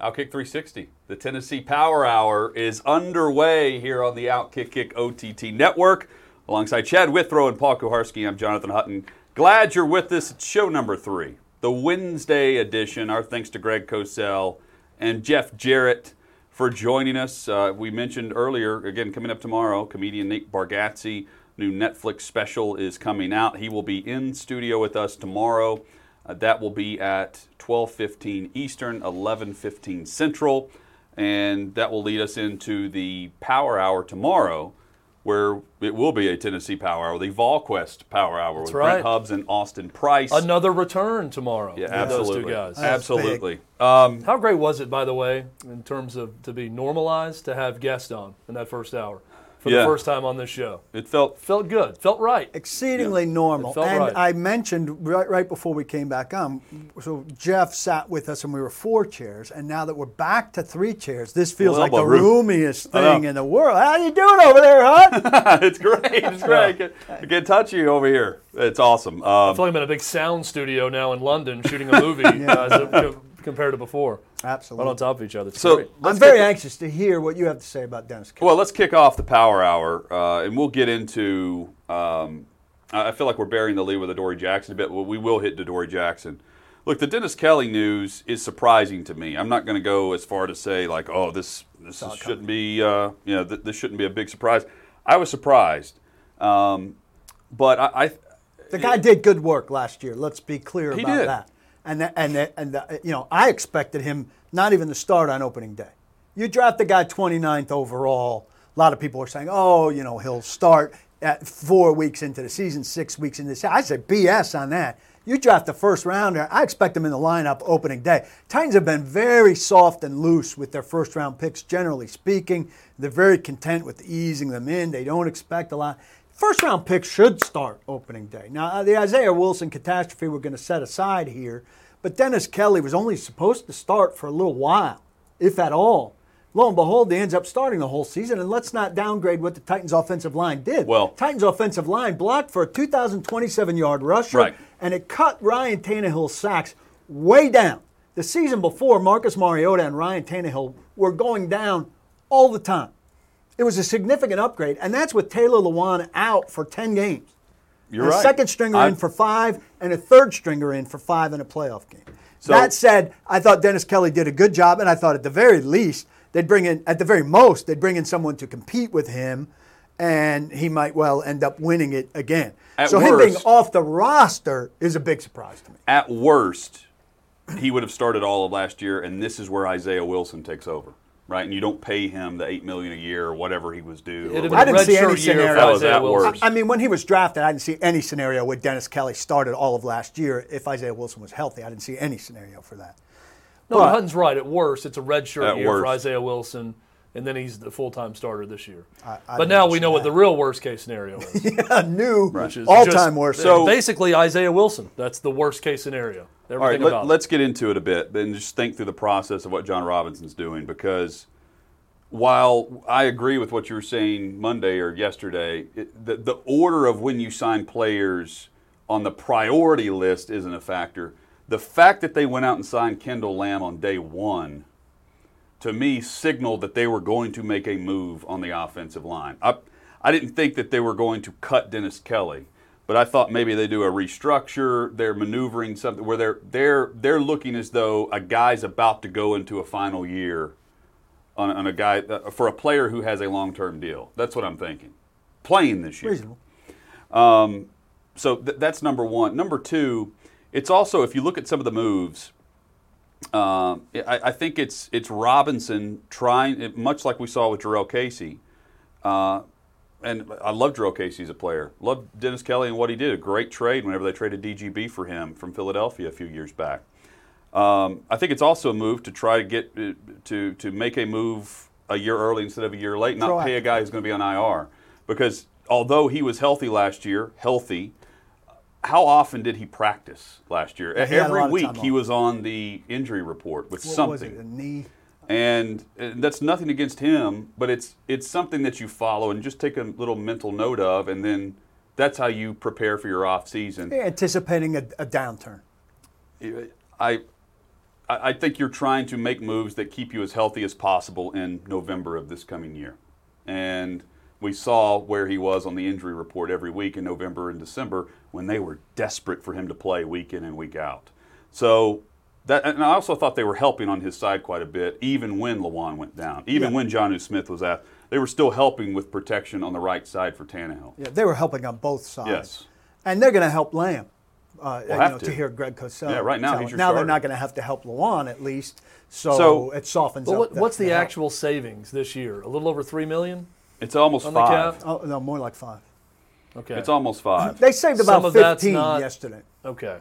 Outkick 360, the Tennessee Power Hour is underway here on the Outkick Kick OTT network. Alongside Chad Withrow and Paul Kuharsky, I'm Jonathan Hutton. Glad you're with us. It's show number three, the Wednesday edition. Our thanks to Greg Cosell and Jeff Jarrett for joining us. Uh, we mentioned earlier, again, coming up tomorrow, comedian Nate Bargatze, new Netflix special is coming out. He will be in studio with us tomorrow. Uh, that will be at 12:15 Eastern, 11:15 Central, and that will lead us into the Power Hour tomorrow, where it will be a Tennessee Power Hour, the VolQuest Power Hour with right. Brent Hubbs and Austin Price. Another return tomorrow. yeah, absolutely, Those two guys. absolutely. Um, How great was it, by the way, in terms of to be normalized to have guests on in that first hour for Yeah. the first time on this show? it felt Felt good. Felt right. exceedingly normal. It felt and right. I mentioned right, right before we came back on, so Jeff sat with us and we were four chairs, and now that we're back to three chairs, this feels Well, like the room. roomiest thing in the world. How are you doing over there, Hut? it's great. It's great. I get, I get touchy over here. It's awesome. I Um, feel like I'm in a big sound studio now in London shooting a movie guys, uh, co- compared to before. Absolutely. Right on top of each other. It's so. I'm very get- anxious to hear what you have to say about Dennis. Kelly. Well, let's kick off the Power Hour, uh, and we'll get into. Um, I I feel like we're burying the lead with Adoree Jackson a bit, but we will hit Adoree Jackson. Look, the Dennis Kelly news is surprising to me. I'm not going to go as far to say like, oh, this this is, shouldn't be, uh, you know, th- this shouldn't be a big surprise. I was surprised, um, but I, I The guy did good work last year. Let's be clear He about did. that. And that- and that- and that- you know, I expected him not even to start on opening day. You draft the guy 29th overall. A lot of people are saying, "Oh, you know, he'll start at four weeks into the season, six weeks into the season." I say BS on that. You draft the first rounder. I expect him in the lineup opening day. Titans have been very soft and loose with their first round picks, generally speaking. They're very content with easing them in. They don't expect a lot. First round picks should start opening day. Now, uh, the Isaiah Wilson catastrophe we're going to set aside here, but Dennis Kelly was only supposed to start for a little while, if at all. Lo and behold, he ends up starting the whole season, and let's not downgrade what the Titans' offensive line did. Well- Titans' offensive line blocked for a 2,027 yard rusher, Right. and it cut Ryan Tannehill's sacks way down. The season before, Marcus Mariota and Ryan Tannehill were going down all the time. It was a significant upgrade, and that's with Taylor Lewan out for 10 games. you're a right. second stringer I- in for five, and a third stringer in for five in a playoff game. So- that said, I thought Dennis Kelly did a good job, and I thought at the very least, they'd bring in, at the very most, they'd bring in someone to compete with him, and he might well end up winning it again. At so him being off the roster is a big surprise to me. at worst, he would have started all of last year, and this is where Isaiah Wilson takes over, right? And you don't pay him the eight million a year or whatever he was due. It'd have whatever. been I didn't see any scenario. for That was Isaiah at Wilson. worst. I mean, when he was drafted, I didn't see any scenario where Dennis Kelly started all of last year if Isaiah Wilson was healthy. I didn't see any scenario for that. No, But- Hutton's right. At worst, it's a redshirt At year for. Isaiah Wilson, and then he's the full-time starter this year. I but now we see know what the real worst-case scenario is. A new which is all-time just- worst. So- basically Isaiah Wilson. That's the worst-case scenario. All right, let, about let's get into it a bit and just think through the process of what Jon Robinson's doing because while I agree with what you were saying Monday or yesterday, it, the, the order of when you sign players on the priority list isn't a factor. The fact that they went out and signed Kendall Lamb on day one, to me, signaled that they were going to make a move on the offensive line. I, I didn't think that they were going to cut Dennis Kelly, but I thought maybe they do a restructure. They're maneuvering something where they're they're they're looking as though a guy's about to go into a final year on, on a guy uh, for a player who has a long term deal. That's what I'm thinking. Playing this year. Reasonable. Um, So th- that's number one. Number two, it's also if you look at some of the moves, um, I, I think it's it's Robinson trying, much like we saw with Jurrell Casey, uh, and I love Drew Casey as a player. Love Dennis Kelly and what he did. A great trade whenever they traded DGB for him from Philadelphia a few years back. Um, I think it's also a move to try to get uh, to to make a move a year early instead of a year late, not pay a guy who's going to be on IR. Because although he was healthy last year, healthy, how often did he practice last year? a Every week he was on the injury report with What something was it? A knee. and that's nothing against him, but it's it's something that you follow and just take a little mental note of, and then that's how you prepare for your off season. Anticipating a, a downturn. I I think you're trying to make moves that keep you as healthy as possible in November of this coming year, and we saw where he was on the injury report every week in November and December when they were desperate for him to play week in and week out. So. That, and I also thought they were helping on his side quite a bit, even when Lewan went down. Even Yeah. when Jonnu Smith was out, they were still helping with protection on the right side for Tannehill. Yeah, they were helping on both sides. Yes. And they're going to help Lamb. Uh, you have know, to. to. hear Greg Cosell. Yeah, right now tell he's your now they're not going to have to help Lewan at least, so, So- it softens But up. what, what's the, help. actual savings this year? A little over three million. It's almost On the five. cap? Oh no, more like five. Okay. It's almost five. They saved Some about of that's fifteen not- yesterday. Okay.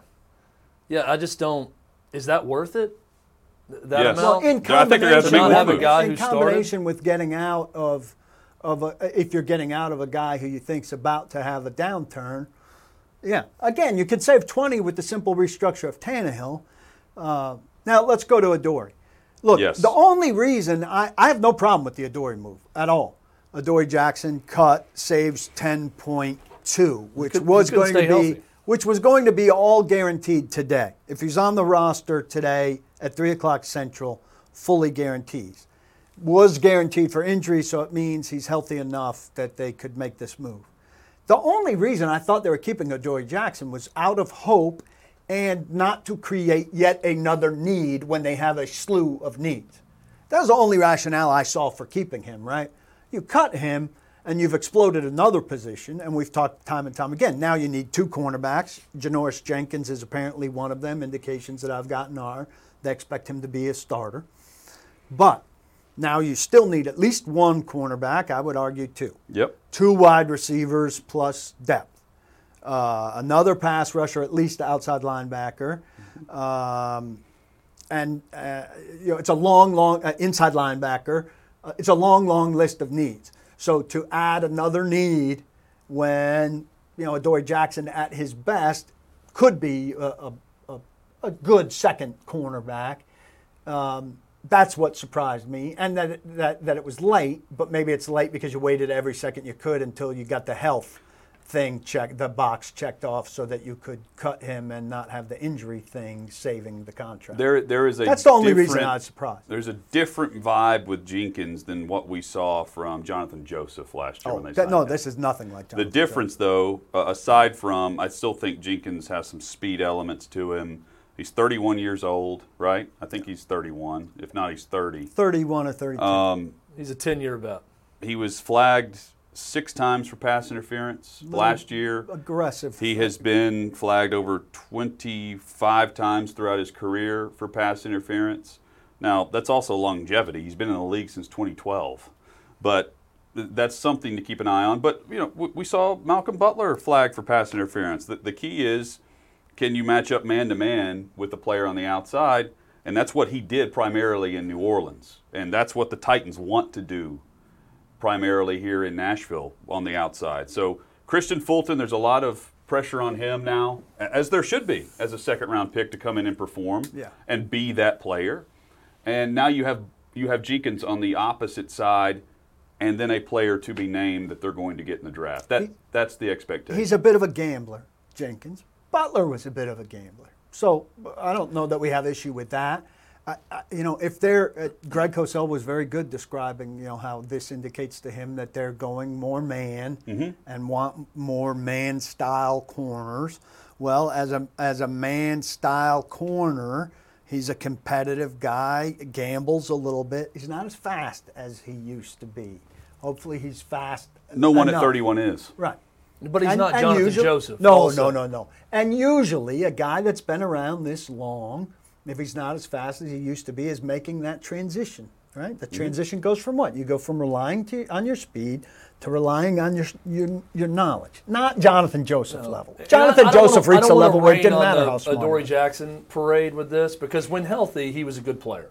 Yeah, I just don't. Is that worth it? Th- That Yes. amount? Well, in I think they're gonna have to combination, make Not more have a moves. guy in who started? combination with getting out of, of a, if you're getting out of a guy who you think's about to have a downturn, yeah. Again, you could save 20 with the simple restructure of Tannehill. Uh, now let's go to Adore. Look, Yes. the only reason I, I have no problem with the Adore move at all. Adore Jackson cut saves 10.2, which could- was going to be healthy. which was going to be all guaranteed today. If he's on the roster today at 3 o'clock Central, fully guarantees. Was guaranteed for injury, so it means he's healthy enough that they could make this move. The only reason I thought they were keeping Adoree Jackson was out of hope and not to create yet another need when they have a slew of needs. That was the only rationale I saw for keeping him, right? You cut him and you've exploded another position, and we've talked time and time again. Now you need two cornerbacks. Janoris Jenkins is apparently one of them. Indications that I've gotten are they expect him to be a starter. But now you still need at least one cornerback, I would argue two Yep. two wide receivers plus depth. Uh, another pass rusher, at least outside linebacker. Um, and uh, you know, it's a long, long uh, inside linebacker. Uh, it's a long, long list of needs. So to add another need when you know Adoree Jackson at his best could be a, a, a, good second cornerback. Um, that's what surprised me, and that that that it was late. But maybe it's late because you waited every second you could until you got the health thing checked, the box checked off, so that you could cut him and not have the injury thing saving the contract. There, there is a. That's the only reason different- I was surprised. There's a different vibe with Jenkins than what we saw from Jonathan Joseph last year oh, when they that- signed no, him. this is nothing like The Jonathan difference, though, uh, aside from, I still think Jenkins has some speed elements to him. He's 31 years old, right? I think he's 31. If not, he's 30. Thirty-one or thirty-two. Um, He's a ten-year vet. he was flagged six times for pass interference last year. Aggressive. He has been flagged over 25 times throughout his career for pass interference. Now, that's also longevity. He's been in the league since 2012. But that's something to keep an eye on. But, you know, we, we saw Malcolm Butler flagged for pass interference. The, the key is can you match up man to man with the player on the outside? And that's what he did primarily in New Orleans. And that's what the Titans want to do primarily here in Nashville on the outside. So Kristian Fulton, there's a lot of pressure on him now, as there should be, as a second round pick to come in and perform Yeah. and be that player. And now you have you have Jenkins on the opposite side, and then a player to be named that they're going to get in the draft. That that's the expectation. He's a bit of a gambler, Jenkins. Butler was a bit of a gambler. So I don't know that we have issue with that. I, I, you know, if they're, uh, Greg Cosell was very good describing, you know, how this indicates to him that they're going more man Mm-hmm. and want more man style corners. Well, as a, as a man style corner, he's a competitive guy, gambles a little bit. He's not as fast as he used to be. Hopefully he's fast. no one at 31 is. Right. But he's And- not and Jonathan usually- Joseph. No, also. no, no, no. And usually, a guy that's been around this long, if he's not as fast as he used to be, is making that transition right? Mm-hmm. The transition goes from what? You go from relying to, on your speed to relying on your your, your knowledge. Not Jonathan Joseph level. And I- Jonathan I Joseph wanna- reached a level where it didn't matter the how he was. Jackson parade with this because when healthy, he was a good player.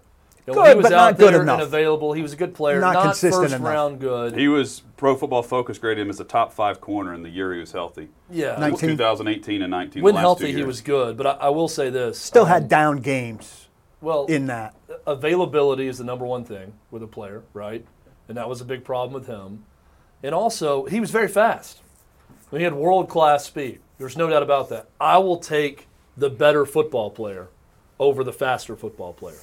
You know, Good, he was but out not good there enough. and available. He was a good player, Not not, consistent first enough. round good. He was Pro Football Focus graded him as a top five corner in the year he was healthy. yeah, 19 2018 and 19. when last healthy, he was good. But I, I will say this: Still um, had down games well in that. availability is the number one thing with a player, right? And that was a big problem with him. And also, he was very fast. He had world class speed. There's no doubt about that. I will take the better football player over the faster football player.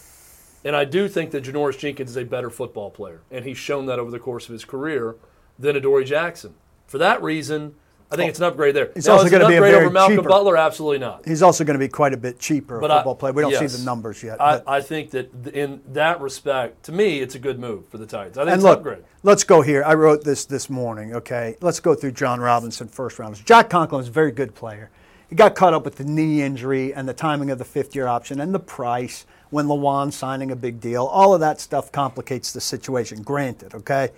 And I do think that Janoris Jenkins is a better football player, and he's shown that over the course of his career than Adoree Jackson. For that reason, I think it's an upgrade there. He's now, also an gonna be a very over Malcolm cheaper- Butler? Absolutely not. He's also going to be quite a bit cheaper But I- player. We don't yes. see the numbers yet. I, I think that in that respect, to me, it's a good move for the Titans. I think and it's look, an upgrade. let's go here. I wrote this this morning. Okay, let's go through Jon Robinson first rounders. Jack Conklin is a very good player. He got caught up with the knee injury and the timing of the fifth year option and the price when Lewan signing a big deal. All of that stuff complicates the situation. Granted, okay.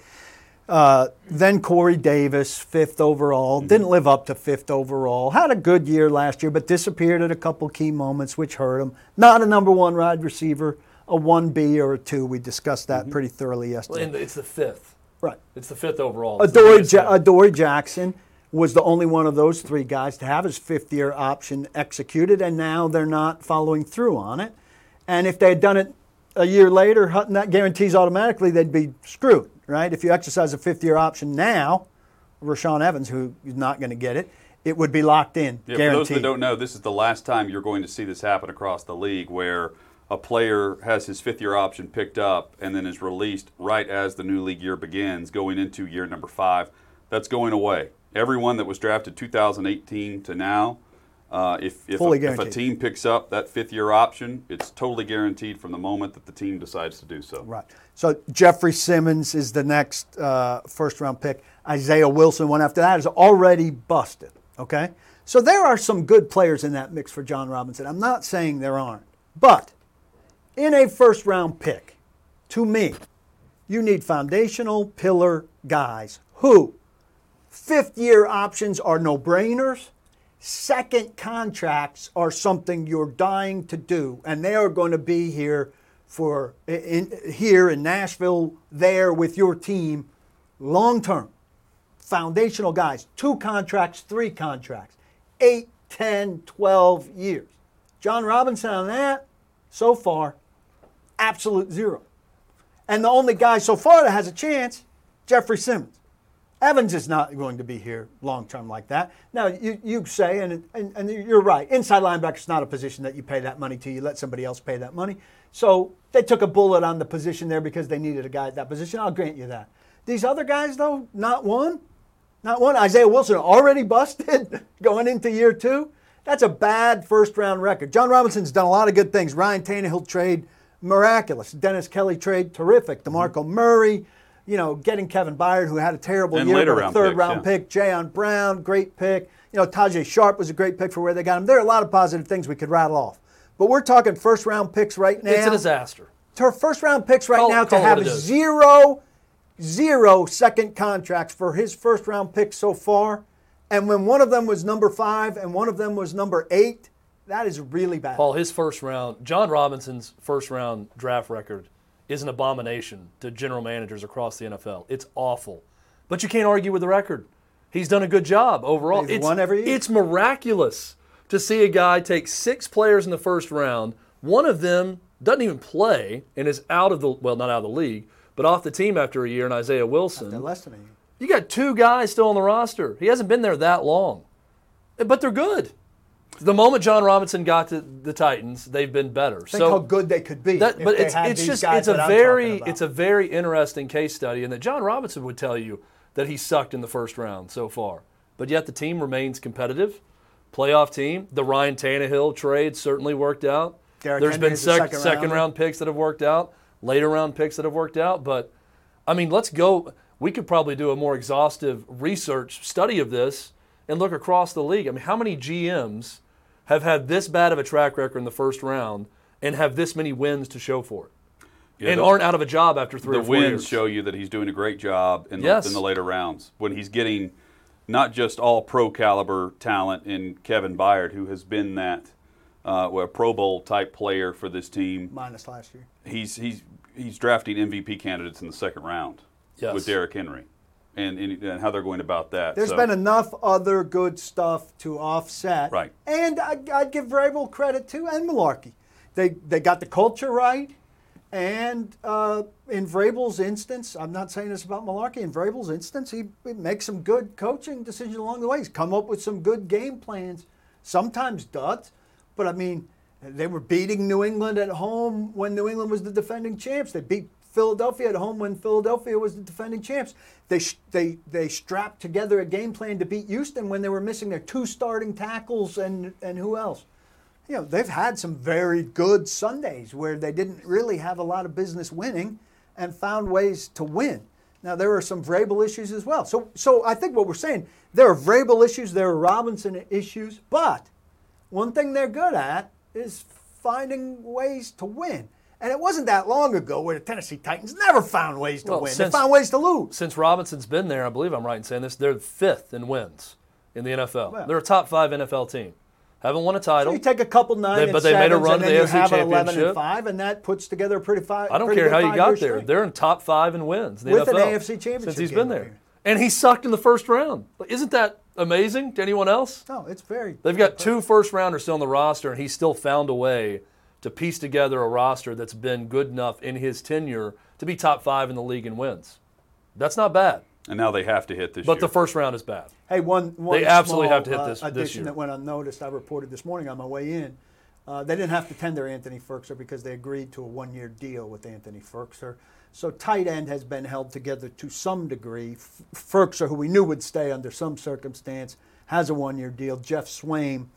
Uh, then Corey Davis, fifth overall, didn't live up to fifth overall. Had a good year last year, but disappeared at a couple key moments, which hurt him. Not a number one wide receiver, a one B or a two. We discussed that pretty thoroughly yesterday. And it's the fifth. right. It's the fifth overall. Adoree, ja- Adoree Jackson was the only one of those three guys to have his fifth year option executed, and now they're not following through on it. And if they had done it a year later, that guarantees automatically they'd be screwed, right? If you exercise a fifth year option now, Rashaan Evans, who is not going to get it, it would be locked in, Yeah, for guaranteed. those that don't know, this is the last time you're going to see this happen across the league where a player has his fifth year option picked up and then is released right as the new league year begins, going into year number five. That's going away. Everyone that was drafted 2018 to now, uh, if, if, a, if a team picks up that fifth year option, it's totally guaranteed from the moment that the team decides to do so. Right. So Jeffrey Simmons is the next uh, first round pick. Isaiah Wilson, one after that, is already busted. Okay. So there are some good players in that mix for Jon Robinson. I'm not saying there aren't. But in a first round pick, to me, you need foundational pillar guys who fifth year options are no brainers. Second contracts are something you're dying to do, and they are going to be here for in, here in Nashville, there with your team, long term. Foundational guys, two contracts, three contracts, eight, 10, 12 years. Jon Robinson on that, so far, absolute zero. And the only guy so far that has a chance, Jeffrey Simmons. Evans is not going to be here long term like that. Now, you, you say, and, and, and you're right, inside linebacker is not a position that you pay that money to. You let somebody else pay that money. So they took a bullet on the position there because they needed a guy at that position. I'll grant you that. These other guys, though, not one. Not one. Isaiah Wilson already busted going into year two. That's a bad first round record. Jon Robinson's done a lot of good things. Ryan Tannehill trade, miraculous. Dennis Kelly trade, terrific. Mm-hmm. DeMarco Murray, you know, getting Kevin Byard, who had a terrible And year, later but a round third picks, round yeah. pick. Jayon Brown, great pick. You know, Tajaé Sharpe was a great pick for where they got him. There are a lot of positive things we could rattle off. But we're talking first round picks right now. It's a disaster. To first round picks right Call- now to call it have what it is. zero, zero second contracts for his first round picks so far. And when one of them was number five and one of them was number eight, that is really bad. Paul, his first round, Jon Robinson's first round draft record is an abomination to general managers across the NFL. It's awful. But you can't argue with the record. He's done a good job overall. He's it's, won every year. It's miraculous to see a guy take six players in the first round. One of them doesn't even play and is out of the, well, not out of the league, but off the team after a year in Isaiah Wilson. They're less than a year. You got two guys still on the roster. He hasn't been there that long, but they're good. The moment Jon Robinson got to the Titans, they've been better. Think so how good they could be. that, but it's it's just it's a I'm very it's a very interesting case study, and that Jon Robinson would tell you that he sucked in the first round so far, but yet the team remains competitive, playoff team. The Ryan Tannehill trade certainly worked out. Derrick There's Henry been sec- second second rounder. round picks that have worked out, later round picks that have worked out, but I mean, let's go. We could probably do a more exhaustive research study of this and look across the league. I mean, how many GMs have had this bad of a track record in the first round and have this many wins to show for it? Yeah, and the- aren't out of a job after three the or four wins years. show you that he's doing a great job in the, Yes. in the later rounds when he's getting not just all pro caliber talent in Kevin Byard, who has been that uh, well, Pro Bowl type player for this team. minus last year. He's he's he's drafting MVP candidates in the second round Yes. with Derrick Henry, and, and and how they're going about that. There's So- been enough other good stuff to offset. Right. And I, I'd give Vrabel credit too, and Malarkey. They they got the culture right, and uh, in Vrabel's instance, I'm not saying this about Malarkey. In Vrabel's instance, he, he makes some good coaching decisions along the way. He's come up with some good game plans. Sometimes duds, but I mean, they were beating New England at home when New England was the defending champs. They beat Philadelphia at home when Philadelphia was the defending champs. They they they strapped together a game plan to beat Houston when they were missing their two starting tackles and and who else? You know, they've had some very good Sundays where they didn't really have a lot of business winning and found ways to win. Now there are some Vrabel issues as well. So so I think what we're saying, there are Vrabel issues, there are Robinson issues, but one thing they're good at is finding ways to win. And it wasn't that long ago where the Tennessee Titans never found ways to Well, win. since- they found ways to lose. Since Robinson's been there, I believe I'm right in saying this, they're fifth in wins in the NFL. Well. They're a top five NFL team. Haven't won a So title. you take a couple nine They- and but they made a run to the AFC have an 11 championship. and 5, and that puts together a pretty five. I don't care how you got there. streak. They're in top five in wins in the With an NFL AFC championship since he's been there. And he sucked in the first round. Isn't that amazing to anyone else? No, it's very. They've got two first rounders still on the roster, and he's still found a way to piece together a roster that's been good enough in his tenure to be top five in the league in wins. That's not bad. and now they have to hit this But year. the first round is bad. Hey, one, one They absolutely small, have to hit uh, this- this addition year. that went unnoticed. I reported this morning on my way in. Uh, they didn't have to tender Anthony Firkser because they agreed to a one-year deal with Anthony Firkser. So tight end has been held together to some degree. F- Firkser, who we knew would stay under some circumstance, has a one-year deal. Geoff Swaim,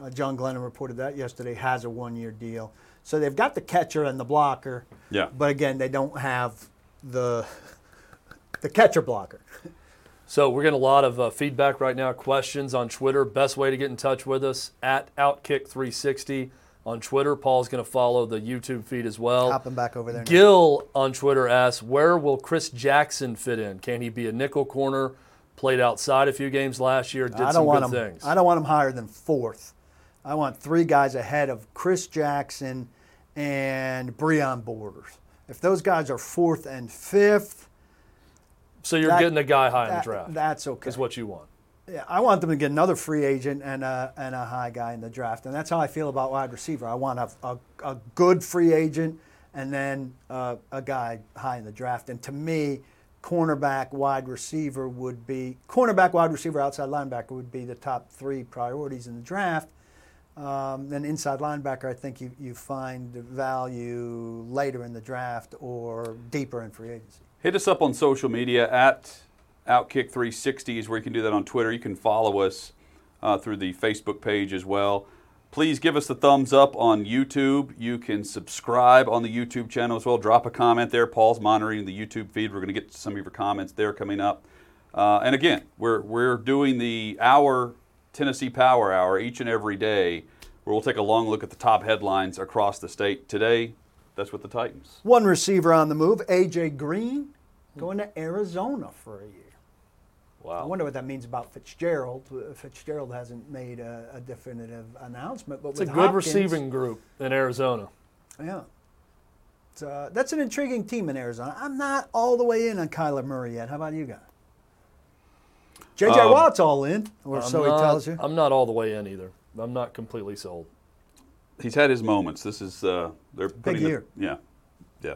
uh, John Glennon reported that yesterday, has a one-year deal. So they've got the catcher and the blocker. Yeah. But again, they don't have the the catcher blocker. So we're getting a lot of uh, feedback right now, questions on Twitter. Best way to get in touch with us at Outkick360 on Twitter. Paul's going to follow the YouTube feed as well. Hopping back over there. now. Gil on Twitter asks, where will Chris Jackson fit in? Can he be a nickel corner? Played outside a few games last year, did I don't want good him. things. I don't want him higher than fourth. I want three guys ahead of Chris Jackson and Breon Borders. If those guys are fourth and fifth, so you're that- getting a guy high in the draft. that's okay. Is what you want. Yeah, I want them to get another free agent and a, and a high guy in the draft, and that's how I feel about wide receiver. I want a, a, a good free agent and then uh, a guy high in the draft. And to me, cornerback, wide receiver would be cornerback, wide receiver, outside linebacker would be the top three priorities in the draft. Um, inside linebacker, I think you, you find value later in the draft or deeper in free agency. Hit us up on social media at Outkick360 is where you can do that on Twitter. You can follow us uh, through the Facebook page as well. Please give us the thumbs up on YouTube. You can subscribe on the YouTube channel as well. Drop a comment there. Paul's monitoring the YouTube feed. We're going to get some of your comments there coming up. Uh, and again, we're, we're doing the hour Tennessee Power Hour each and every day where we'll take a long look at the top headlines across the state. Today, that's with the Titans. One receiver on the move, AJ Green, going to Arizona for a year. Wow. I wonder what that means about Fitzgerald. Fitzgerald hasn't made a, a definitive announcement, but It's a good Hopkins- receiving group in Arizona. Yeah, uh, that's an intriguing team in Arizona. I'm not all the way in on Kyler Murray yet. How about you guys? JJ Um, Watt's all in, or I'm so he not- tells you. I'm not all the way in either. I'm not completely sold. he's had his moments. This is uh, they're putting the- year. yeah, yeah,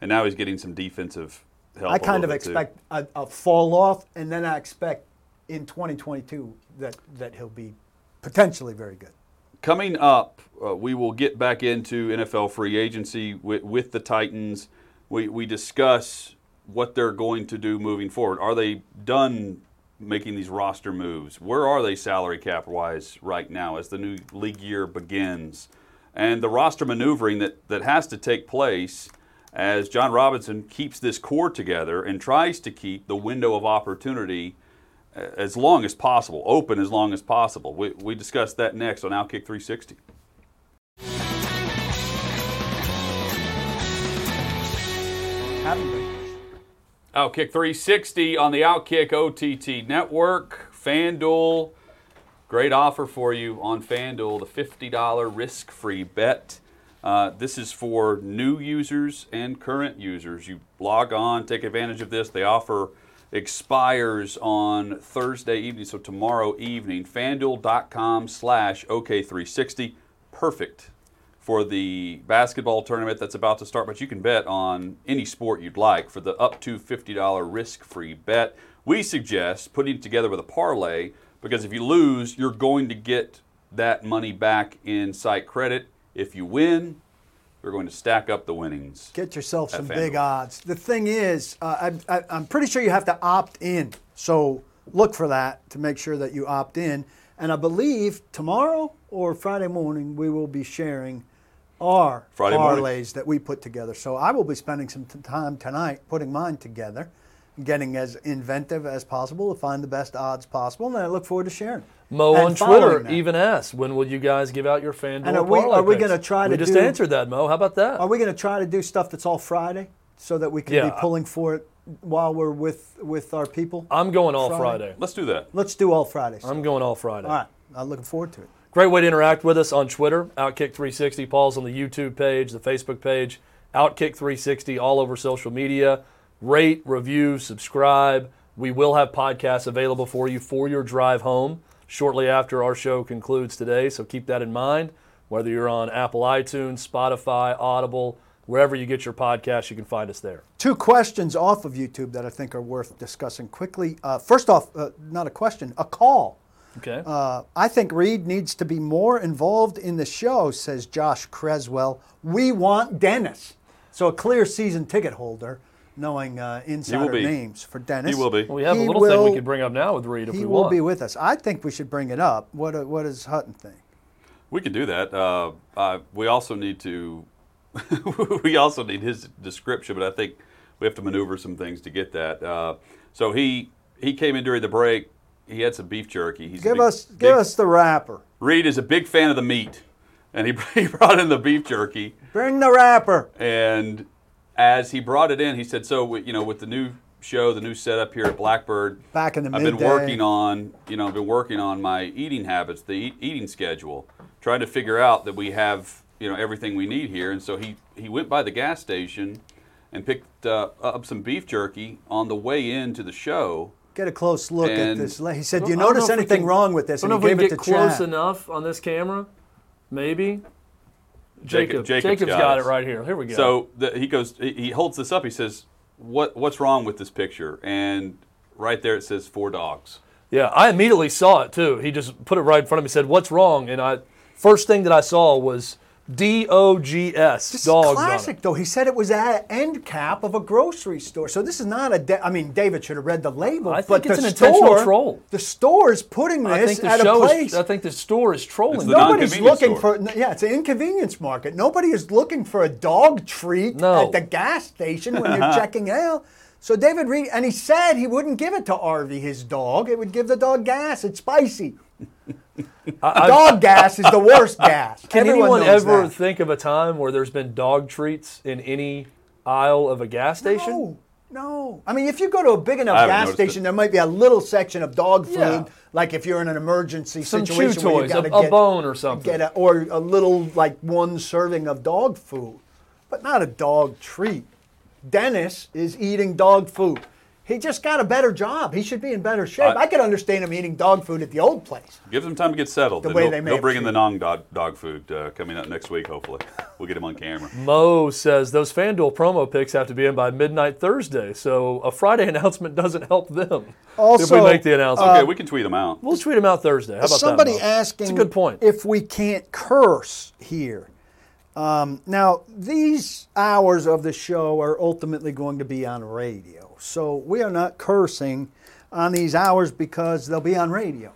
and now he's getting some defensive help. I kind of little bit, too. expect a, a fall off, and then I expect in 2022 that that he'll be potentially very good. Coming up, uh, we will get back into NFL free agency with, with the Titans. We we discuss what they're going to do moving forward. Are they done making these roster moves? Where are they salary cap wise right now as the new league year begins? And the roster maneuvering that, that has to take place as Jon Robinson keeps this core together and tries to keep the window of opportunity uh, as long as possible, open as long as possible. We, we discuss that next on Outkick 360. Have a great Outkick 360 on the Outkick OTT network. FanDuel, great offer for you on FanDuel, the $50 risk free bet. Uh, this is for new users and current users. You log on, take advantage of this. They offer expires on Thursday evening, so tomorrow evening. FanDuel.com slash OK360. Perfect for the basketball tournament that's about to start, but you can bet on any sport you'd like for the up to $50 risk free bet. We suggest putting it together with a parlay because if you lose, you're going to get that money back in site credit. If you win, you're going to stack up the winnings. Get yourself some big odds. The thing is, uh, I, I, I'm pretty sure you have to opt in. So look for that to make sure that you opt in. And I believe tomorrow or Friday morning we will be sharing our Friday morning. parlays that we put together. So I will be spending some t- time tonight putting mine together, getting as inventive as possible to find the best odds possible, and I look forward to sharing. Mo and on Twitter that. even asked, when will you guys give out your FanDuel And are we- parlay are we picks?" gonna try we to just do- answered that, Mo. How about that? Are we going to try to do stuff that's all Friday so that we can Yeah. be pulling for it while we're with with our people? I'm going all Friday? Friday. Let's do that. Let's do all Fridays. I'm going all Friday. all right. I'm looking forward to it. Great way to interact with us on Twitter, Outkick360. Paul's on the YouTube page, the Facebook page, Outkick360, all over social media. Rate, review, subscribe. We will have podcasts available for you for your drive home shortly after our show concludes today, so keep that in mind. Whether you're on Apple iTunes, Spotify, Audible, wherever you get your podcasts, you can find us there. Two questions off of YouTube that I think are worth discussing quickly. Uh, first off, uh, not a question, a call. Okay? Uh, I think Reed needs to be more involved in the show, says Josh Creswell. We want Dennis. So a clear season ticket holder, knowing uh, insider names for Dennis. He will be. we have he a little thing we could bring up now with Reed if we want. He will be with us. I think we should bring it up. What, uh, what does Hutton think? We can do that. Uh, uh, we also need to. we also need his description, but I think we have to maneuver some things to get that. Uh, so he he came in during the break. He had some beef jerky. He's Give big- us, big- give us the wrapper. Reed is a big fan of the meat, and he, he brought in the beef jerky. Bring the wrapper. And as he brought it in, he said, "So you know, with the new show, the new setup here at Blackbird, Back in the I've been working on, you know, I've been working on my eating habits, the eat, eating schedule, trying to figure out that we have, you know, everything we need here." And so he he went by the gas station and picked uh, up some beef jerky on the way into the show. Get a close look at this. He said, "Do you notice anything can- wrong with this?" I don't And know he if gave we it get close Chad. enough on this camera. Maybe. Jacob- Jacob. Jacob's Jacob's got got, it right here. Here we go. So the, he goes, he, he holds this up. He says, "What what's wrong with this picture?" And right there it says four dogs. yeah, I immediately saw it too. He just put it right in front of me. Said, "What's wrong?" And I first thing that I saw was D O G S This dogs. is on classic, it. though. He said it was at end cap of a grocery store. So this is not a. Da- I mean, David should have read the label. I think but it's the an intentional store- troll. The store is putting I this think the at a place. is. I think the store is trolling. It's. Nobody's looking store. for. Yeah, it's an inconvenience market. Nobody is looking for a dog treat No. at the gas station when you're checking out. So David Reed, and he said he wouldn't give it to Arvy, his dog. It would give the dog gas. It's spicy. Dog gas is the worst gas. Can Everyone anyone ever that. think of a time where there's been dog treats in any aisle of a gas station? No, no. I mean, if you go to a big enough gas station, it. there might be a little section of dog food, Yeah. like if you're in an emergency Some chew situation where you toys, a, gotta a bone or something. get a, or a little like one serving of dog food, but not a dog treat. Dennis is eating dog food. He just got a better job. He should be in better shape. I- I, could understand him eating dog food at the old place. Give them time to get settled. The and way they'll, they may they'll bring in the non dog, dog food uh, coming up next week. Hopefully, we'll get him on camera. Mo says those FanDuel promo picks have to be in by midnight Thursday, so a Friday announcement doesn't help them. Also, if we make the announcement, Okay, we can tweet them out. we'll tweet them out Thursday. How about Somebody that? Mo? asking It's a good point. if we can't curse here. Um, now, these hours of the show are ultimately going to be on radio. So we are not cursing on these hours because they'll be on radio.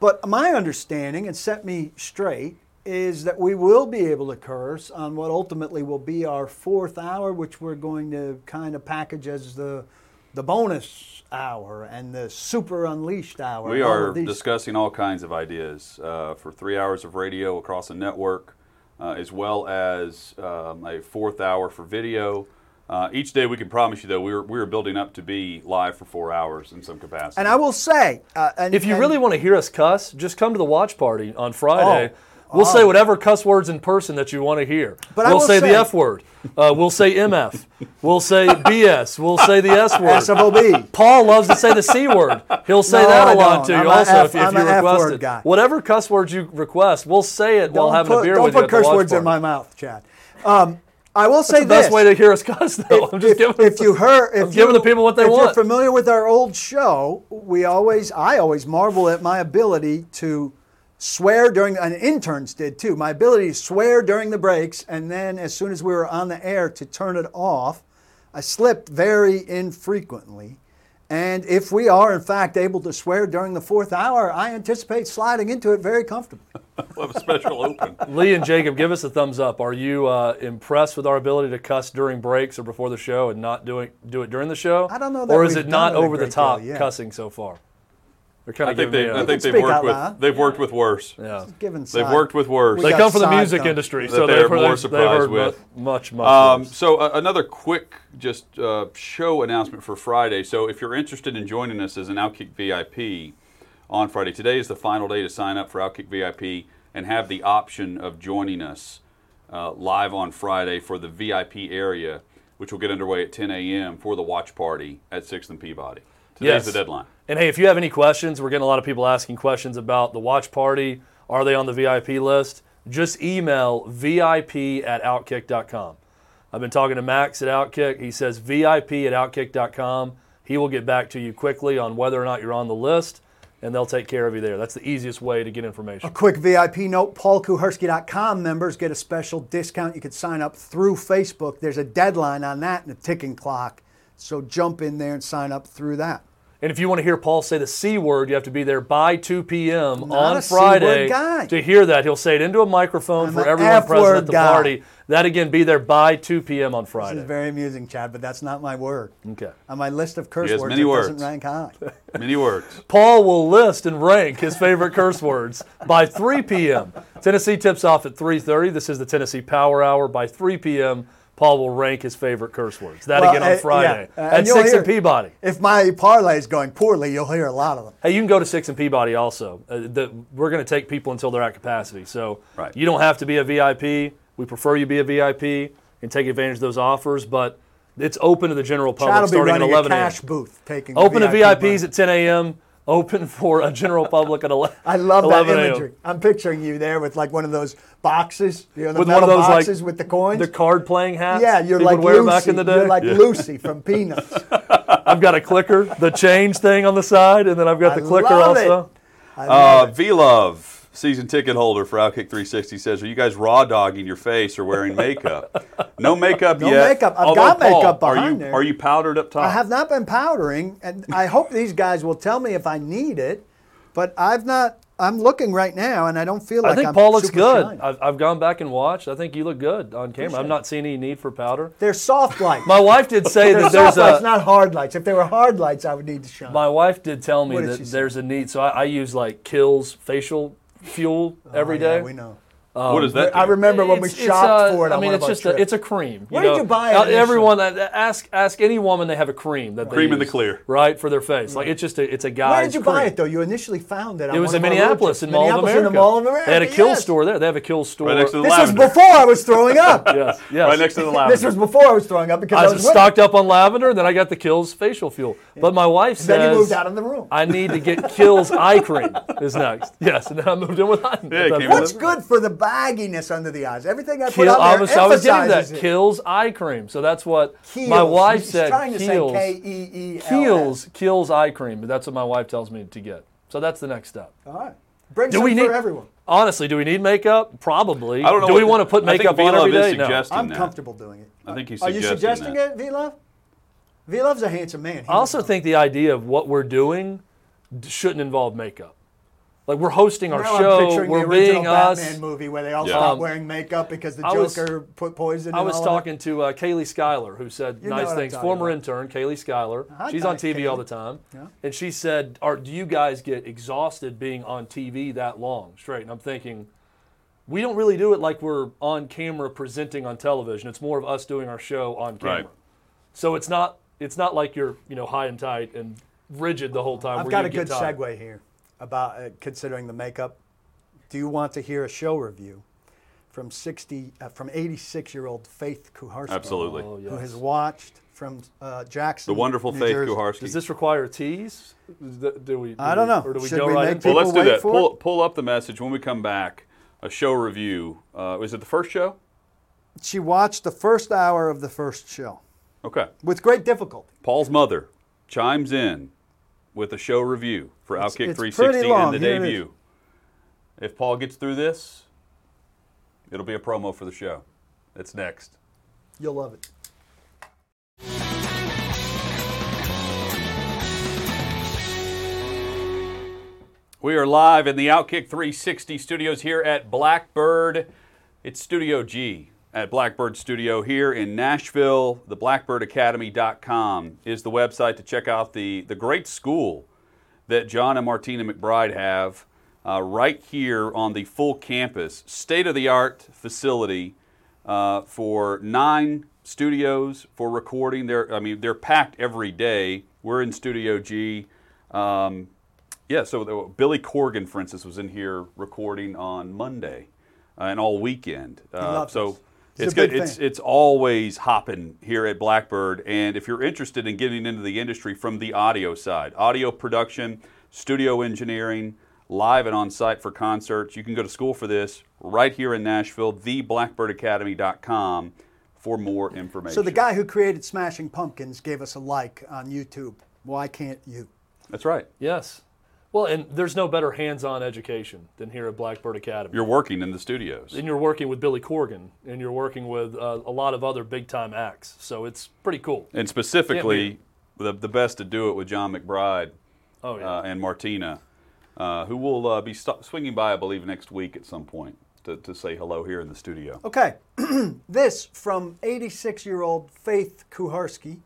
But my understanding, and set me straight, is that we will be able to curse on what ultimately will be our fourth hour, which we're going to kind of package as the the bonus hour and the super unleashed hour. We are discussing all kinds of ideas uh, for three hours of radio across the network, uh, as well as um, a fourth hour for video. Uh, each day, we can promise you, though, we were, we were building up to be live for four hours in some capacity. And I will say, uh, and, If you and- really want to hear us cuss, just come to the watch party on Friday. Oh. We'll say Oh. whatever cuss words in person that you want to hear. But we'll will say, the F word. Uh, we'll say MF. We'll say BS. We'll say the S word. SFOB. Paul loves to say the C word. He'll say No, that a lot don't. to you I'm also F- if, if you request it. guy. Whatever cuss words you request, we'll say it while don't having put, a beer don't with you put at the curse words in my mouth, Chad. Um, I will say this. the best way to hear us cuss, though. I'm just if, giving if you heard, if I'm giving the people what they if want. If you're familiar with our old show, we always, I always marvel at my ability to swear during, and interns did too. My ability to swear during the breaks, and then as soon as we were on the air, to turn it off. I slipped very infrequently. And if we are, in fact, able to swear during the fourth hour, I anticipate sliding into it very comfortably. we'll have a special open. Lee and Jacob, give us a thumbs up. Are you uh, impressed with our ability to cuss during breaks or before the show and not doing do it during the show? I don't know that Or is we've it not done it a over the top deal yet. cussing so far? They're kind I think they, me a- I think they've worked with loud. they've worked with worse. yeah. Given They've worked with worse. We They come from the music thumped. industry, so they're they've more they've surprised heard mu- with. much, much Um, so uh, another quick just uh, show announcement for Friday. So if you're interested in joining us as an Outkick VIP on Friday, today is the final day to sign up for Outkick VIP and have the option of joining us uh, live on Friday for the VIP area, which will get underway at 10 a.m. for the watch party at Sixth and Peabody. Today's Yes. the deadline. And hey, if you have any questions, we're getting a lot of people asking questions about the watch party. Are they on the VIP list? Just email VIP at outkick.com. I've been talking to Max at Outkick. He says VIP at outkick.com. He will get back to you quickly on whether or not you're on the list, and they'll take care of you there. That's the easiest way to get information. A quick VIP note paulkuharsky.com members get a special discount. You can sign up through Facebook. There's a deadline on that and a ticking clock. So jump in there and sign up through that. And if you want to hear Paul say the C word, you have to be there by 2 p.m. Not on a C Friday guy. to hear that. He'll say it into a microphone I'm for everyone F present at the guy. party. That again, be there by 2 p.m. on This Friday. is very amusing, Chad, but that's not my word. Okay. On my list of curse He has words, many it words. doesn't rank high. Many words. Paul will list and rank his favorite curse words by 3 p.m. Tennessee tips off at 3:30. This is the Tennessee Power Hour. By 3 p.m., Paul will rank his favorite curse words. That Well, again on yeah, Friday uh, at 6 hear- and Peabody. If my parlay is going poorly, you'll hear a lot of them. Hey, you can go to Six and Peabody also. Uh, the, we're going to take people until they're at capacity. So Right. you don't have to be a VIP. We prefer you be a VIP and take advantage of those offers, but it's open to the general public Chad will be starting at 11 a.m. cash booth, taking the Open to VIPs money. at 10 a.m. Open for a general public at 11. I love that 11 a.m. imagery. I'm picturing you there with like one of those boxes, you know, the With metal one of those boxes like with the coins. the card playing hats. yeah, you're like wear Lucy. back in the day. You're like Lucy from Peanuts. I've got a clicker, the change thing on the side, and then I've got I the clicker love it. also. I Uh, love it. V Love, season ticket holder for Outkick 360, says, Are you guys raw dogging your face or wearing makeup? no makeup No yet. No makeup. I've Although, got Paul, makeup are you, there. Are you powdered up top? I have not been powdering, and I hope these guys will tell me if I need it. But I've not. I'm looking right now, and I don't feel like I think I'm Paul looks good. I've, I've gone back and watched. I think you look good on camera. I'm not seeing any need for powder. They're soft lights. My wife did say They're that there's soft lights, a. not hard lights. If they were hard lights, I would need to shine. My wife did tell me What did that she say? there's a need. So I, I use like Kills facial fuel oh, every Oh, yeah, day. we know. What does that? I remember when we It's- it's, shopped uh, for it. I mean, one it's just a, it's a cream. Where did you buy it Uh. Everyone uh, ask ask any woman they have a cream that they Cream in the clear. right for their face. Like it's just a it's a guy's. Where did you buy it though? You initially found it. It was one in of our road Minneapolis trips. in Mall of Minneapolis America. in the Mall of America. They had a Kills yes. store there. They have a Kills store. Right next to the This was before I was throwing up. yes, yes. Right next to the lavender. This was before I was throwing up because I, I was was stocked up on lavender, and then I got the Kills facial fuel. But my wife says Then you moved out of the room. I need to get Kills eye cream is next. Yes, and then I moved in with eye. Yeah, it What's good for the bagginess under the eyes? Everything I put Kill, on I there was, I was getting that it. kills eye cream. So that's what Keels. my wife He's said. trying to Keels, say K E E L S. Keels, Keels eye cream. That's what my wife tells me to get. So that's the next step. All right. Bring Do some we for need everyone. Honestly, do we need makeup? Probably. I don't know. Do we what- want to put I think makeup on V-Love every is day? No. suggesting I'm that. comfortable doing it. I think he's Are you suggesting suggesting that. it, V Love? V Love's a handsome man. He I also think the idea of what we're doing shouldn't involve makeup. Like we're hosting our Now I'm show, we're the original being Batman us. movie where they all Yeah. stop wearing makeup because the I was- Joker put poison. I was all of it. talking to uh, Kaylee Schuyler, who said You nice things. Former about. intern Kaylee Schuyler. Hi, She's on Kay- TV all the time, Yeah. and she said, "Are do you guys get exhausted being on TV that long straight?" And I'm thinking, we don't really do it like we're on camera presenting on television. It's more of us doing our show on camera. Right. So it's not it's not like you're you know high and tight and rigid the whole time. I've where got a get good tired. segue here about uh, considering the makeup. Do you want to hear a show review from 60 uh, from 86 year old Faith Kuharsky? Absolutely. Oh, Who has watched from uh, Jackson? The wonderful New Faith Jersey. Kuharsky. Does this require a tease? Do we? do I don't we- know. Or do we Should go we right make into well, it? let's do that. Pull, pull up the message when we come back. A show review. Uh, is it the first show? She watched the first hour of the first show Okay. with great difficulty. Paul's mother chimes in with a show review for It's- Outkick it's 360 long. and the debut. If Paul gets through this, it'll be a promo for the show. It's next. You'll love it. We are live in the Outkick 360 studios here at Blackbird. It's Studio G at Blackbird Studio here in Nashville. The blackbirdacademy.com is the website to check out the, the great school that John and Martina McBride have uh, right here on the full campus. State of the art facility uh, for nine studios for recording. They're, I mean, they're packed every day. We're in Studio G. Um, yeah, so the, Billy Corgan, for instance, was in here recording on Monday uh, and all weekend. Uh, loves so us. He's it's good. It's fan. it's always hopping here at Blackbird. And if you're interested in getting into the industry from the audio side, audio production, studio engineering, live and on site for concerts, you can go to school for this right here in Nashville. TheBlackbirdAcademy.com for more information. So the guy who created Smashing Pumpkins gave us a like on YouTube. Why can't you? That's right. Yes. Well, and there's no better hands-on education than here at Blackbird Academy. You're working in the studios. and you're working with Billy Corgan, and you're working with uh, a lot of other big-time acts. So it's pretty cool. And specifically, the, the best to do it with John McBride Oh yeah. uh, and Martina, uh, who will uh, be st- swinging by, I believe, next week at some point to, to say hello here in the studio. Okay, this from 86 year old Faith Kuharsky.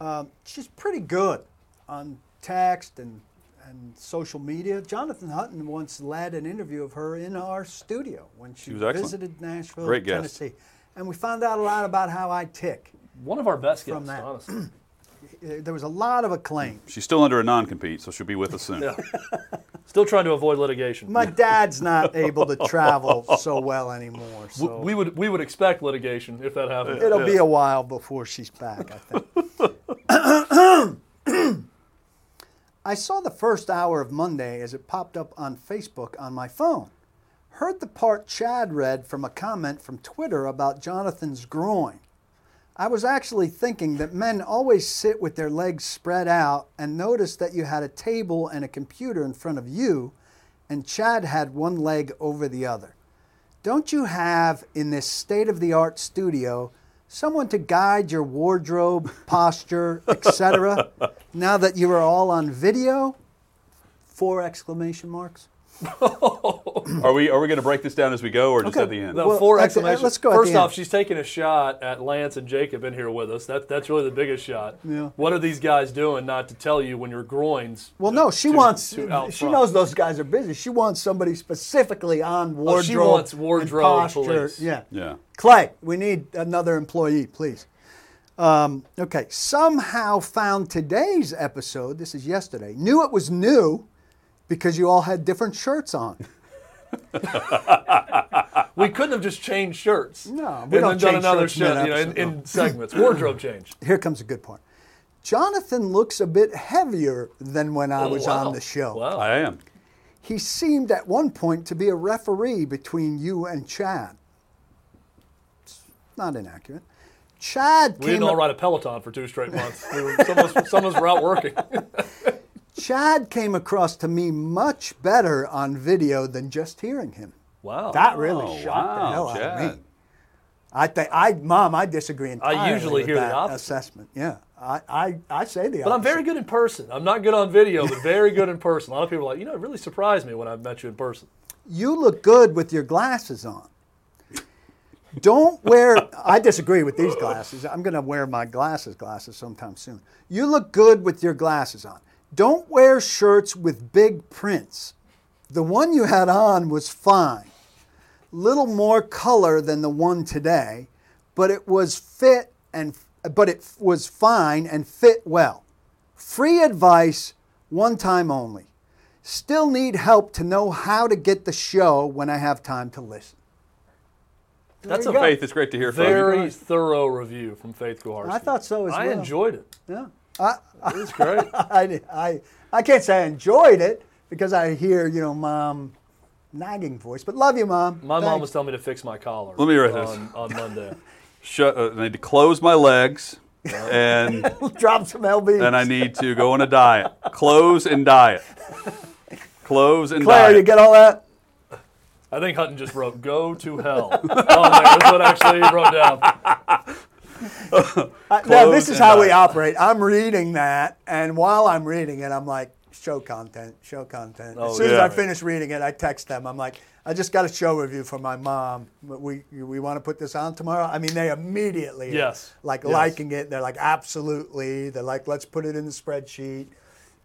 Um, she's pretty good on text and, and social media. Jonathan Hutton once led an interview of her in our studio when she, She visited Nashville, Great guest. Tennessee. And we found out a lot about how I tick. One of our best from guests, that. honestly. Uh, There was a lot of acclaim. She's still under a non compete, so she'll be with us soon. Yeah. Still trying to avoid litigation. My dad's not able to travel so well anymore, so we would we would expect litigation if that happened. it'll be a while before she's back, I think. I saw the first hour of Monday as it popped up on Facebook on my phone. Heard the part Chad read from a comment from Twitter about Jonathan's groin. I was actually thinking that men always sit with their legs spread out and noticed that you had a table and a computer in front of you, and Chad had one leg over the other. Don't you have, in this state of the art studio, someone to guide your wardrobe, posture, etc., now that you are all on video? Four exclamation marks. Are we are we going to break this down as we go, or just Okay. at the end? No, Well, four at exclamations. let's go at First the off, end. she's taking a shot at Lance and Jacob in here with us. That that's really the biggest shot. Yeah. What are these guys doing not to tell you when your groins? Well, no, she to- wants. to she knows those guys are busy. She wants somebody specifically on wardrobe. Oh, she wants and wardrobe posture. police. Yeah. Yeah. Clay, we need another employee, please. Um, okay, somehow found today's episode. This is yesterday. Knew it was new because you all had different shirts on. We couldn't have just changed shirts. No, we and don't then done change another shirts shirt, you know, in, in segments. Wardrobe change. Here comes a good part. Jonathan looks a bit heavier than when I Oh, was wow. on the show. Wow. I am. He seemed at one point to be a referee between you and Chad. It's not inaccurate. Chad we came didn't all ride a Peloton for two straight months. We were, some, of us, some of us were out working. Chad came across to me much better on video than just hearing him. Wow. That really Oh, shocked the wow, hell out of me. I think I, Mom, I disagree entirely. usually with hear the that opposite. assessment. Yeah, I, I, I say the. But I'm very good in person. I'm not good on video, but very good in person. A lot of people are like, you know, it really surprised me when I met you in person. You look good with your glasses on. Don't wear. I disagree with these glasses. I'm going to wear my glasses glasses sometime soon. You look good with your glasses on. Don't wear shirts with big prints. The one you had on was fine. Little more color than the one today, but it was fit and but it was fine and fit well. Free advice, one time only. Still need help to know how to get the show when I have time to listen. That's a go. Faith, it's great to hear from you. very thorough review from Faith Kuharsky. I thought so as I well. I enjoyed it. Yeah. I, It was great. I, I, I can't say I enjoyed it because I hear, you know, mom nagging voice, but love you, mom. My mom was telling me to fix my collar. Let me write this. on, on Monday. Shut, uh, I need to close my legs, and Drop some LB. and I need to go on a diet. Close and diet. Close and Claire, diet. you get all that? I think Hutton just wrote "Go to hell" on there. That's what actually he wrote down. I, now, this is how we operate. I'm reading that, and while I'm reading it, I'm like, show content, show content. Oh, as soon as. I finish reading it, I text them. I'm like, I just got a show review for my mom. We we want to put this on tomorrow. I mean, they immediately Yes. like Yes. liking it. They're like, absolutely. They're like, let's put it in the spreadsheet.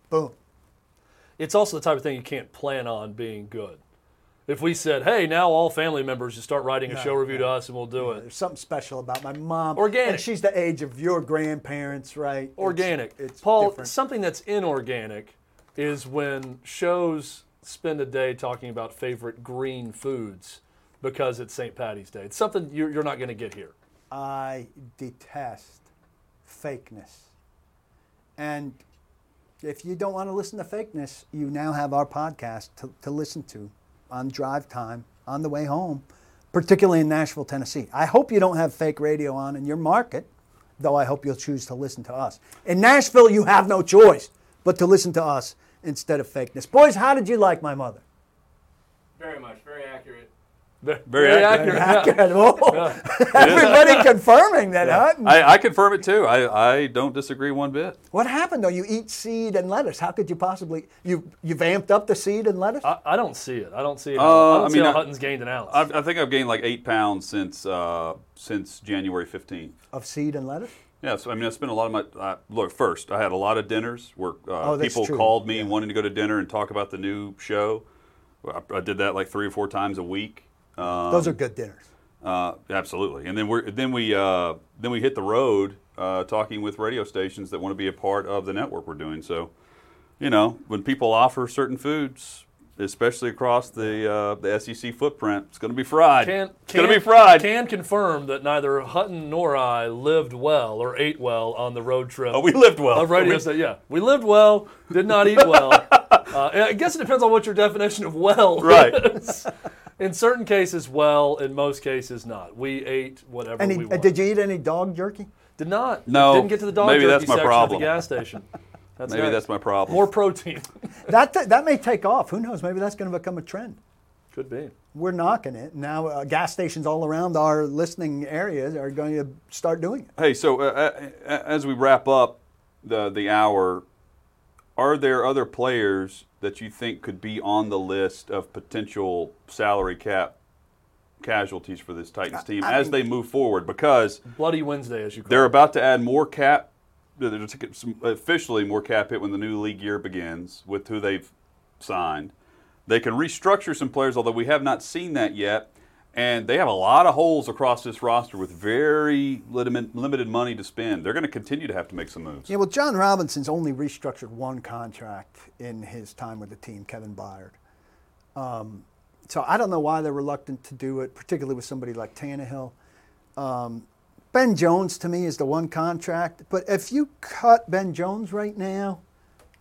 Boom. It's also the type of thing you can't plan on being good. If we said, "Hey, now all family members just start writing a show review no. to us, and we'll do it," There's something special about my mom. Organic. And she's the age of your grandparents, right? It's- organic. It's, Paul, different. something that's inorganic is when shows spend a day talking about favorite green foods because it's St. Patty's Day. It's something you're, you're not going to get here. I detest fakeness. And if you don't want to listen to fakeness, you now have our podcast to, to listen to on drive time, on the way home, particularly in Nashville, Tennessee. I hope you don't have fake radio on in your market, though I hope you'll choose to listen to us. In Nashville, you have no choice but to listen to us instead of fakeness. Boys, how did you like my mother? Very much. Very, Very accurate. accurate. yeah. Oh, everybody confirming that, huh? I, I confirm it too. I, I don't disagree one bit. What happened though? You eat seed and lettuce. How could you possibly you you've amped up the seed and lettuce? I, I don't see it. I don't see it. Uh, I don't I see mean, how I- Hutton's gained an ounce. I've, I think I've gained like eight pounds since uh, since January 15th. of seed and lettuce? Yeah, so I mean, I spent a lot of my uh, look. First, I had a lot of dinners where uh, Oh, people true. called me Yeah. wanting to go to dinner and talk about the new show. I, I did that like three or four times a week. Um, Those are good dinners. Uh, absolutely, and then we're then we uh, then we hit the road uh, talking with radio stations that want to be a part of the network we're doing. So, you know, when people offer certain foods, especially across the uh, the SEC footprint, it's going to be fried. can, it's going to be fried. Can confirm that neither Hutton nor I lived well or ate well on the road trip. oh, we lived well. Of radio We- station, yeah. We lived well, did not eat well. Uh, I guess it depends on what your definition of well Right. Is. In certain cases, well. In most cases, not. We ate whatever Any, we uh, wanted. did you eat any dog jerky? Did not. No. Didn't get to the dog Maybe jerky that's my section problem. at the gas station. That's Maybe nice. that's my problem. More protein. That that may take off. Who knows? Maybe that's going to become a trend. Could be. We're knocking it now. Uh, gas stations all around our listening areas are going to start doing it. Hey, so uh, uh, as we wrap up the the hour, are there other players that you think could be on the list of potential salary cap casualties for this Titans team I as they move forward? Because Bloody Wednesday, as you call they're it. about to add more cap. They're going to get some- officially more cap hit when the new league year begins with who they've signed. They can restructure some players, although we have not seen that yet. And they have a lot of holes across this roster with very limited, money to spend. They're going to continue to have to make some moves. Yeah, well, Jon Robinson's only restructured one contract in his time with the team, Kevin Byard. Um, so I don't know why they're reluctant to do it, particularly with somebody like Tannehill. Um, ben Jones to me is the one contract, but if you cut Ben Jones right now,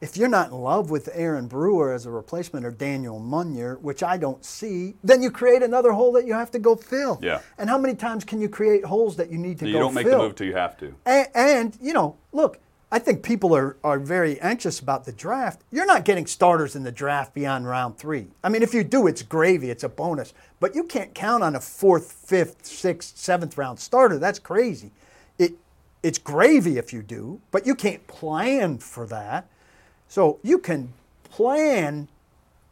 if you're not in love with Aaron Brewer as a replacement or Daniel Munyer, which I don't see, then you create another hole that you have to go fill. Yeah. And how many times can you create holes that you need to you go don't make fill? the move till you have to. And, and, you know, look, I think people are, are very anxious about the draft. You're not getting starters in the draft beyond round three. I mean, if you do, it's gravy, it's a bonus. But you can't count on a fourth, fifth, sixth, seventh round starter. That's crazy. It, it's gravy if you do, but you can't plan for that. So you can plan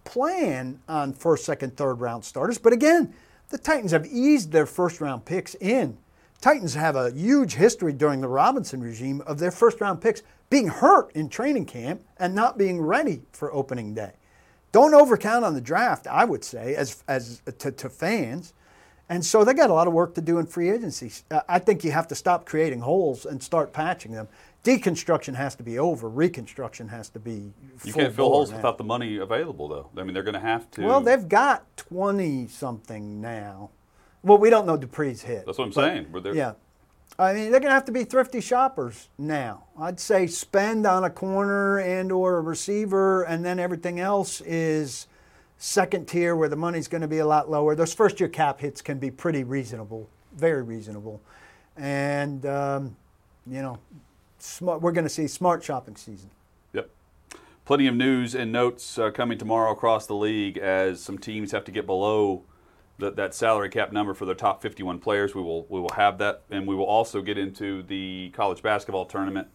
plan on first, second, third round starters. But again, the Titans have eased their first round picks in. Titans have a huge history during the Robinson regime of their first round picks being hurt in training camp and not being ready for opening day. Don't overcount on the draft, I would say, as, as to, to fans. And so they got a lot of work to do in free agency. Uh, I think you have to stop creating holes and start patching them. Deconstruction has to be over. Reconstruction has to be. You can't fill holes now. without the money available, though. I mean, they're going to have to. Well, they've got twenty something now. Well, we don't know Dupree's hit. That's what I'm but- saying. Yeah. I mean, they're going to have to be thrifty shoppers now. I'd say spend on a corner and or a receiver, and then everything else is second tier where the money's going to be a lot lower. Those first year cap hits can be pretty reasonable, very reasonable, and um, you know, smart, we're going to see smart shopping season. Yep. Plenty of news and notes uh, coming tomorrow across the league as some teams have to get below the, that salary cap number for their top 51 players. We will we will have that, and we will also get into the college basketball tournament.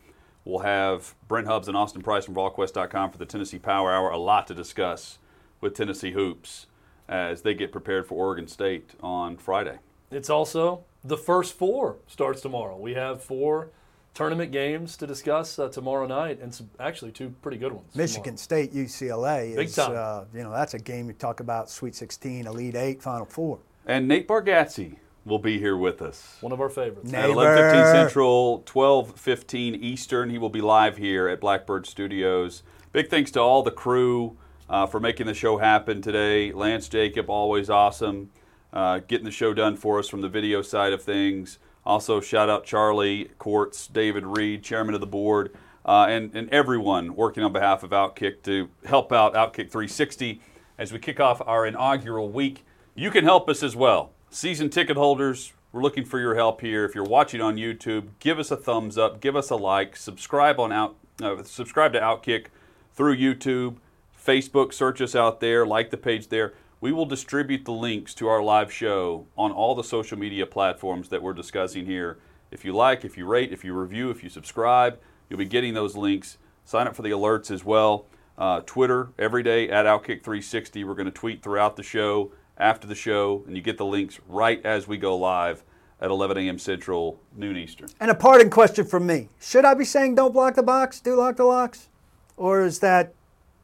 We'll have Brent Hubbs and Austin Price from VolQuest.com for the Tennessee Power Hour. A lot to discuss with Tennessee hoops as they get prepared for Oregon State on Friday. It's also the first four starts tomorrow. We have four tournament games to discuss uh, tomorrow night, and some, actually two pretty good ones. Michigan State, UCLA Big is, time. uh, you know, that's a game you talk about Sweet 16, Elite Eight, Final Four. And Nate Bargatze will be here with us. One of our favorites. Nate. At 11:15 Neighbor. Central, 12:15 Eastern, he will be live here at Blackbird Studios. Big thanks to all the crew uh, for making the show happen today. Lance Jacob, always awesome, uh, getting the show done for us from the video side of things. Also, shout out Charlie Courts, David Reed, chairman of the board, uh, and and everyone working on behalf of Outkick to help out Outkick 360 as we kick off our inaugural week. You can help us as well. Season ticket holders, we're looking for your help here. If you're watching on YouTube, give us a thumbs up, give us a like, subscribe on out, uh, subscribe to Outkick through YouTube, Facebook. Search us out there, like the page there. We will distribute the links to our live show on all the social media platforms that we're discussing here. If you like, if you rate, if you review, if you subscribe, you'll be getting those links. Sign up for the alerts as well. Uh, Twitter every day at Outkick360. We're going to tweet throughout the show, after the show, and you get the links right as we go live at 11 a.m. Central, noon Eastern. And a parting question from me. Should I be saying don't block the box, do lock the locks? Or is that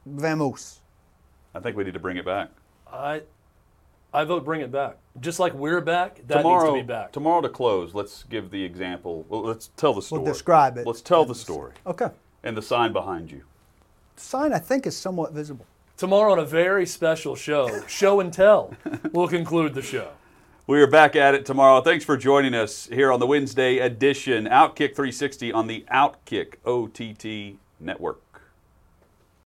vamoose? I think we need to bring it back. I, I vote bring it back. Just like we're back, that tomorrow, needs to be back. tomorrow to close, let's give the example. Well, let's tell the story. describe it. Let's tell the story Okay. and the sign behind you. The sign, I think, is somewhat visible. Tomorrow on a very special show, show and tell, we'll conclude the show. We are back at it tomorrow. Thanks for joining us here on the Wednesday edition Outkick 360 on the Outkick OTT network.